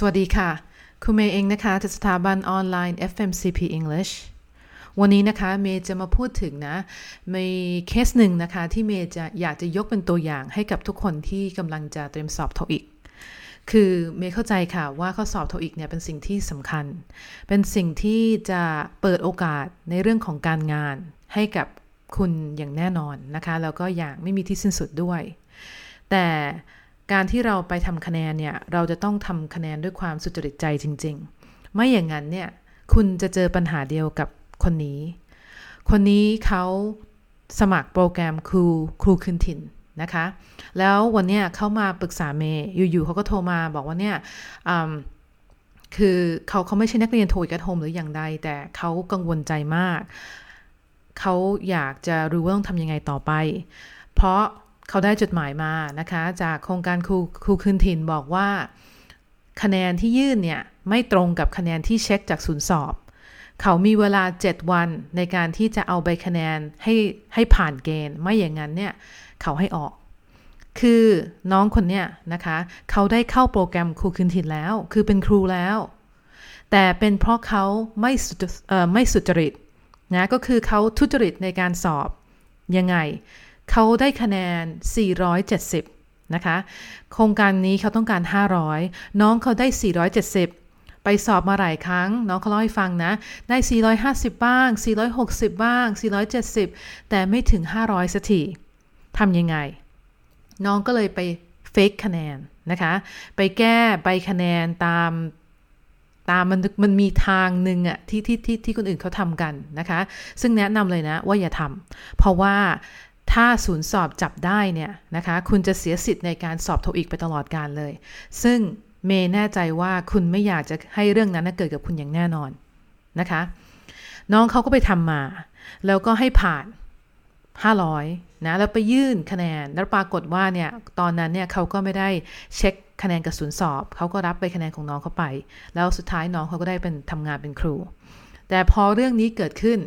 สวัสดีค่ะคุณเมย์เองนะคะจากสถาบันออนไลน์ FMCP English วันนี้นะคะเมย์จะมาพูดถึงนะมีเคสหนึ่งนะคะที่เมย์จะอยากจะยกเป็นตัวอย่างให้กับทุกคนที่กำลังจะเตรียมสอบโทอีก คือเมย์เข้าใจค่ะว่าข้อสอบโทอีกเนี่ยเป็นสิ่งที่สำคัญ เป็นสิ่งที่จะเปิดโอกาสในเรื่องของการงานให้กับคุณอย่างแน่นอนนะคะ แล้วก็อย่างไม่มีที่สิ้นสุดด้วย แต่ การที่เราไปทำคะแนนเนี่ย เราจะต้องทำคะแนนด้วยความสุจริตใจจริง ๆ ไม่อย่างนั้นเนี่ย คุณจะเจอปัญหาเดียวกับคนนี้ คนนี้เขาสมัครโปรแกรมครูครูคืนถิ่นนะคะ แล้ววันเนี้ยเขามาปรึกษาเมย์อยู่ๆเขาก็โทรมาบอกว่าเนี่ยคือเขาเขาไม่ใช่นักเรียนโทอีกโฮมหรืออย่างใด แต่เขากังวลใจมาก เขาอยากจะรู้ว่าต้องทำยังไงต่อไป เพราะ เขาได้จดหมายมานะคะ จากโครงการครูครูคืนถิ่นบอกว่า คะแนนที่ยื่นเนี่ยไม่ตรงกับคะแนนที่เช็คจากศูนย์สอบ เขามีเวลา 7 วันในการที่จะเอาใบคะแนนให้ให้ผ่านเกณฑ์ ไม่อย่างนั้นเนี่ยเขาให้ออก คือน้องคนเนี้ยนะคะ เขาได้เข้าโปรแกรมครูคืนถิ่นแล้ว คือเป็นครูแล้ว แต่เป็นเพราะเขาไม่ไม่สุจริตนะก็คือเขาทุจริตในการสอบยังไง เขาได้คะแนน 470 นะคะ โครงการนี้เขาต้องการ 500 น้องเขาได้ 470ไปสอบมาหลายครั้งน้องเขาเล่าให้ฟังนะ ได้ 450 บ้าง 460 บ้าง 470 แต่ไม่ถึง 500สักทีทำยังไง น้องก็เลยไปเฟกคะแนนนะคะ ไปแก้ใบคะแนนตามตามมันมันมีทางหนึ่งอะที่ที่ที่ที่คนอื่นเขาทำกันนะคะ ซึ่งแนะนำเลยนะว่าอย่าทำเพราะว่า ถ้าศูนย์สอบจับได้เนี่ยนะคะ คุณจะเสียสิทธิ์ในการสอบโทอีกไปตลอดการเลย ซึ่งเมย์แน่ใจว่าคุณไม่อยากจะให้เรื่องนั้นเกิดกับคุณอย่างแน่นอนนะคะ น้องเขาก็ไปทำมา แล้วก็ให้ผ่าน 500นะแล้วไปยื่นคะแนน แล้วปรากฏว่าเนี่ยตอนนั้นเนี่ยเขาก็ไม่ได้เช็คคะแนนกับศูนย์สอบ เขาก็รับไปคะแนนของน้องเขาไป แล้วสุดท้ายน้องเขาก็ได้เป็นทำงานเป็นครู แต่พอเรื่องนี้เกิดขึ้น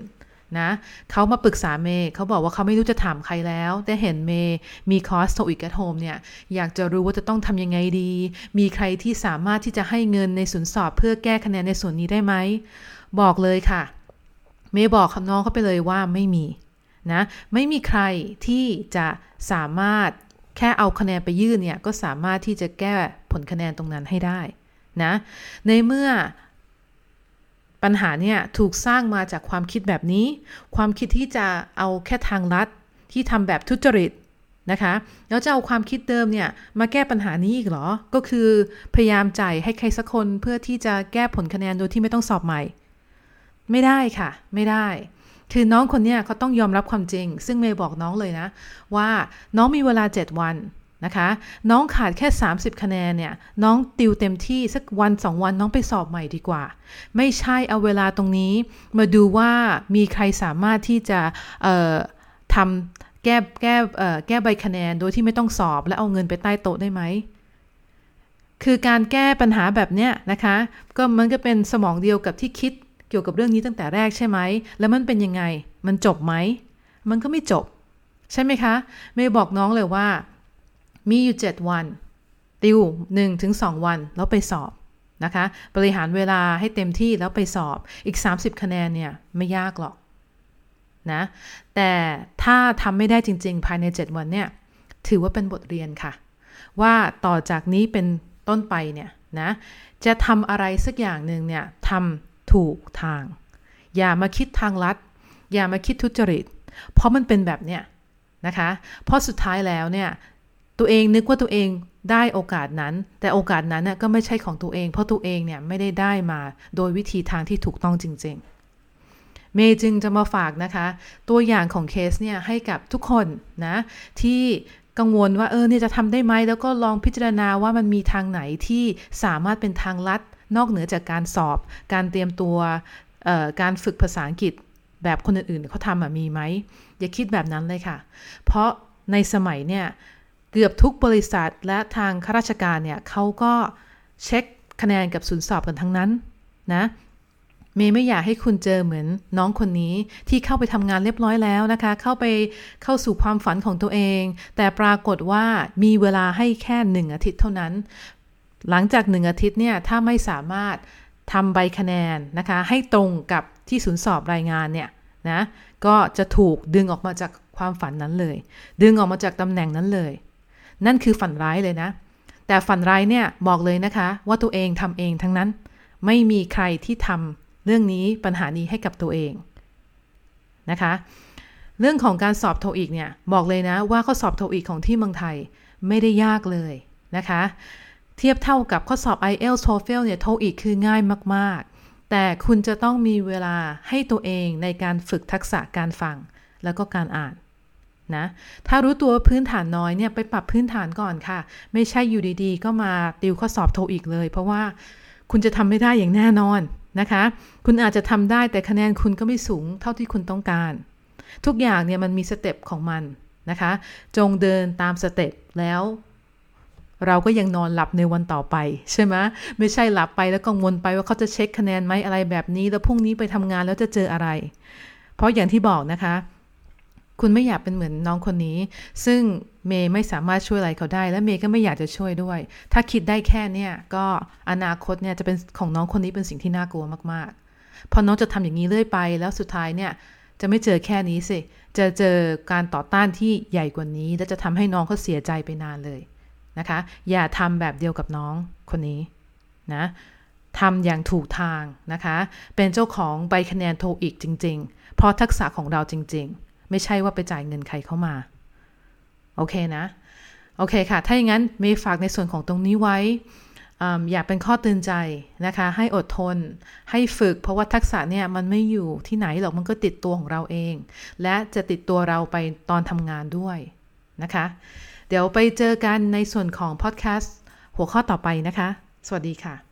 นะเขามาปรึกษาเมย์เขาบอกว่าเขาไม่รู้จะถามใครแล้ว แต่เห็นเมย์มีคอร์ส TOEIC at Home เนี่ย อยากจะรู้ว่าจะต้องทำยังไงดี มีใครที่สามารถที่จะให้เงินในศูนย์สอบ เพื่อแก้คะแนนในส่วนนี้ได้ไหม บอกเลยค่ะ เมย์บอกน้องเขาไปเลยว่าไม่มีนะ ไม่มีใครที่จะสามารถแค่เอาคะแนนไปยื่นเนี่ย ก็สามารถที่จะแก้ผลคะแนนตรงนั้นให้ได้นะ ในเมื่อ ปัญหาเนี่ยถูกสร้างมาจากความคิดแบบนี้ ความคิดที่จะเอาแค่ทางลัดที่ทำแบบทุจริตนะคะ แล้วจะเอาความคิดเดิมเนี่ยมาแก้ปัญหานี้อีกเหรอ ก็คือพยายามจ่ายให้ใครสักคนเพื่อที่จะแก้ผลคะแนนโดยที่ไม่ต้องสอบใหม่ ไม่ได้ค่ะ ไม่ได้ คือน้องคนนี้เขาต้องยอมรับความจริง ซึ่งเมย์บอกน้องเลยนะ ว่าน้องมีเวลา 7 วัน นะคะ น้องขาดแค่ 30 คะแนนเนี่ย น้องติวเต็มที่สักวันสองวันน้องไปสอบใหม่ดีกว่า ไม่ใช่เอาเวลาตรงนี้มาดูว่ามีใครสามารถที่จะทำแก้แก้แก้ใบคะแนนโดยที่ไม่ต้องสอบและเอาเงินไปใต้โต๊ะได้ไหมคือการแก้ปัญหาแบบเนี้ยนะคะ ก็มันก็เป็นสมองเดียวกับที่คิดเกี่ยวกับเรื่องนี้ตั้งแต่แรกใช่ไหม แล้วมันเป็นยังไง มันจบไหม มันก็ไม่จบ ใช่ไหมคะไม่บอกน้องเลยว่า มีอยู่ 7 วัน ติว1ถึง2วัน แล้วไปสอบนะคะ บริหารเวลาให้เต็มที่แล้วไปสอบอีก 30 คะแนนเนี่ย ไม่ยากหรอกนะแต่ถ้าทำไม่ได้จริง ๆ ภายใน 7 วันเนี่ย ถือว่าเป็นบทเรียนค่ะ ว่าต่อจากนี้เป็นต้นไปเนี่ยนะจะทำอะไรสักอย่างหนึ่งเนี่ยทำถูกทาง อย่ามาคิดทางลัด อย่ามาคิดทุจริต เพราะมันเป็นแบบเนี้ยนะคะ เพราะสุดท้ายแล้วเนี่ย ตัวเองนึกว่าตัวเองได้โอกาสนั้น แต่โอกาสนั้นน่ยก็ไม่ใช่ของตัวเอง เพราะตัวเองเนี่ยไม่ได้ได้มาโดยวิธีทางที่ถูกต้องจริง ๆเมย์จึงจะมาฝากนะคะ ตัวอย่างของเคสเนี่ยให้กับทุกคนนะที่กังวลว่าเออเนี่ยจะทำได้ไหมแล้วก็ลองพิจารณาว่ามันมีทางไหนที่สามารถเป็นทางลัด นอกเหนือจากการสอบ การเตรียมตัวการฝึกภาษาอังกฤษแบบคนอื่นๆเขาทำมีไหมอย่าคิดแบบนั้นเลยค่ะ เพราะในสมัยเนี่ย เกือบทุกบริษัทและทางข้าราชการเนี่ยเขาก็เช็คคะแนนกับศูนย์สอบกันทั้งนั้นนะเมย์ไม่อยากให้คุณเจอเหมือนน้องคนนี้ที่เข้าไปทำงานเรียบร้อยแล้วนะคะ เข้าไปเข้าสู่ความฝันของตัวเอง แต่ปรากฏว่ามีเวลาให้แค่หนึ่งอาทิตย์เท่านั้น หลังจากหนึ่งอาทิตย์เนี่ยถ้าไม่สามารถทำใบคะแนนนะคะ ให้ตรงกับที่ศูนย์สอบรายงานเนี่ยนะก็จะถูกดึงออกมาจากความฝันนั้นเลย ดึงออกมาจากตำแหน่งนั้นเลย นั่นคือฝันร้ายเลยนะ แต่ฝันร้ายเนี่ยบอกเลยนะคะ ว่าตัวเองทำเองทั้งนั้น ไม่มีใครที่ทำเรื่องนี้ปัญหานี้ให้กับตัวเองนะคะ เรื่องของการสอบโทอีกเนี่ยบอกเลยนะว่าข้อสอบโทอีกของที่เมืองไทยไม่ได้ยากเลยนะคะ เทียบเท่ากับข้อสอบ IELTS TOEFL เนี่ยโทอีกคือง่ายมากๆ แต่คุณจะต้องมีเวลาให้ตัวเองในการฝึกทักษะการฟังแล้วก็การอ่าน นะ ถ้ารู้ตัวพื้นฐานน้อยเนี่ยไปปรับพื้นฐานก่อนค่ะ ไม่ใช่อยู่ดีๆ ก็มาติวข้อสอบ TOEIC เลย เพราะว่าคุณจะทำไม่ได้อย่างแน่นอนนะคะ คุณอาจจะทำได้แต่คะแนนคุณก็ไม่สูงเท่าที่คุณต้องการ ทุกอย่างเนี่ยมันมี step ของมันนะคะ จงเดินตาม step แล้วเราก็ยังนอนหลับในวันต่อไป ใช่ไหมไม่ใช่หลับไปแล้วกังวลไปว่าเขาจะเช็คคะแนนไหมอะไรแบบนี้ แล้วพรุ่งนี้ไปทำงานแล้วจะเจออะไร เพราะอย่างที่บอกนะคะ คุณไม่อยากเป็นเหมือนน้องคนนี้ ซึ่งเมย์ไม่สามารถช่วยอะไรเขาได้ และเมย์ก็ไม่อยากจะช่วยด้วย ถ้าคิดได้แค่เนี่ยก็อนาคตเนี่ยจะเป็นของน้องคนนี้เป็นสิ่งที่น่ากลัวมากๆเพราะน้องจะทำอย่างนี้เรื่อยไป แล้วสุดท้ายเนี่ยจะไม่เจอแค่นี้สิ จะเจอการต่อต้านที่ใหญ่กว่านี้ และจะทำให้น้องเขาเสียใจไปนานเลยนะคะ อย่าทำแบบเดียวกับน้องคนนี้นะทำอย่างถูกทางนะคะ เป็นเจ้าของใบคะแนนโทอีกจริง ๆ เพราะทักษะของเราจริง ๆ ไม่ใช่ว่าไปจ่ายเงินใครเข้ามา โอเคนะ โอเคค่ะ ถ้าอย่างนั้นเมย์ฝากในส่วนของตรงนี้ไว้อยากเป็นข้อเตือนใจนะคะ ให้อดทน ให้ฝึก เพราะว่าทักษะเนี่ยมันไม่อยู่ที่ไหนหรอก มันก็ติดตัวของเราเอง และจะติดตัวเราไปตอนทำงานด้วยนะคะ เดี๋ยวไปเจอกันในส่วนของพอดแคสต์หัวข้อต่อไปนะคะ สวัสดีค่ะ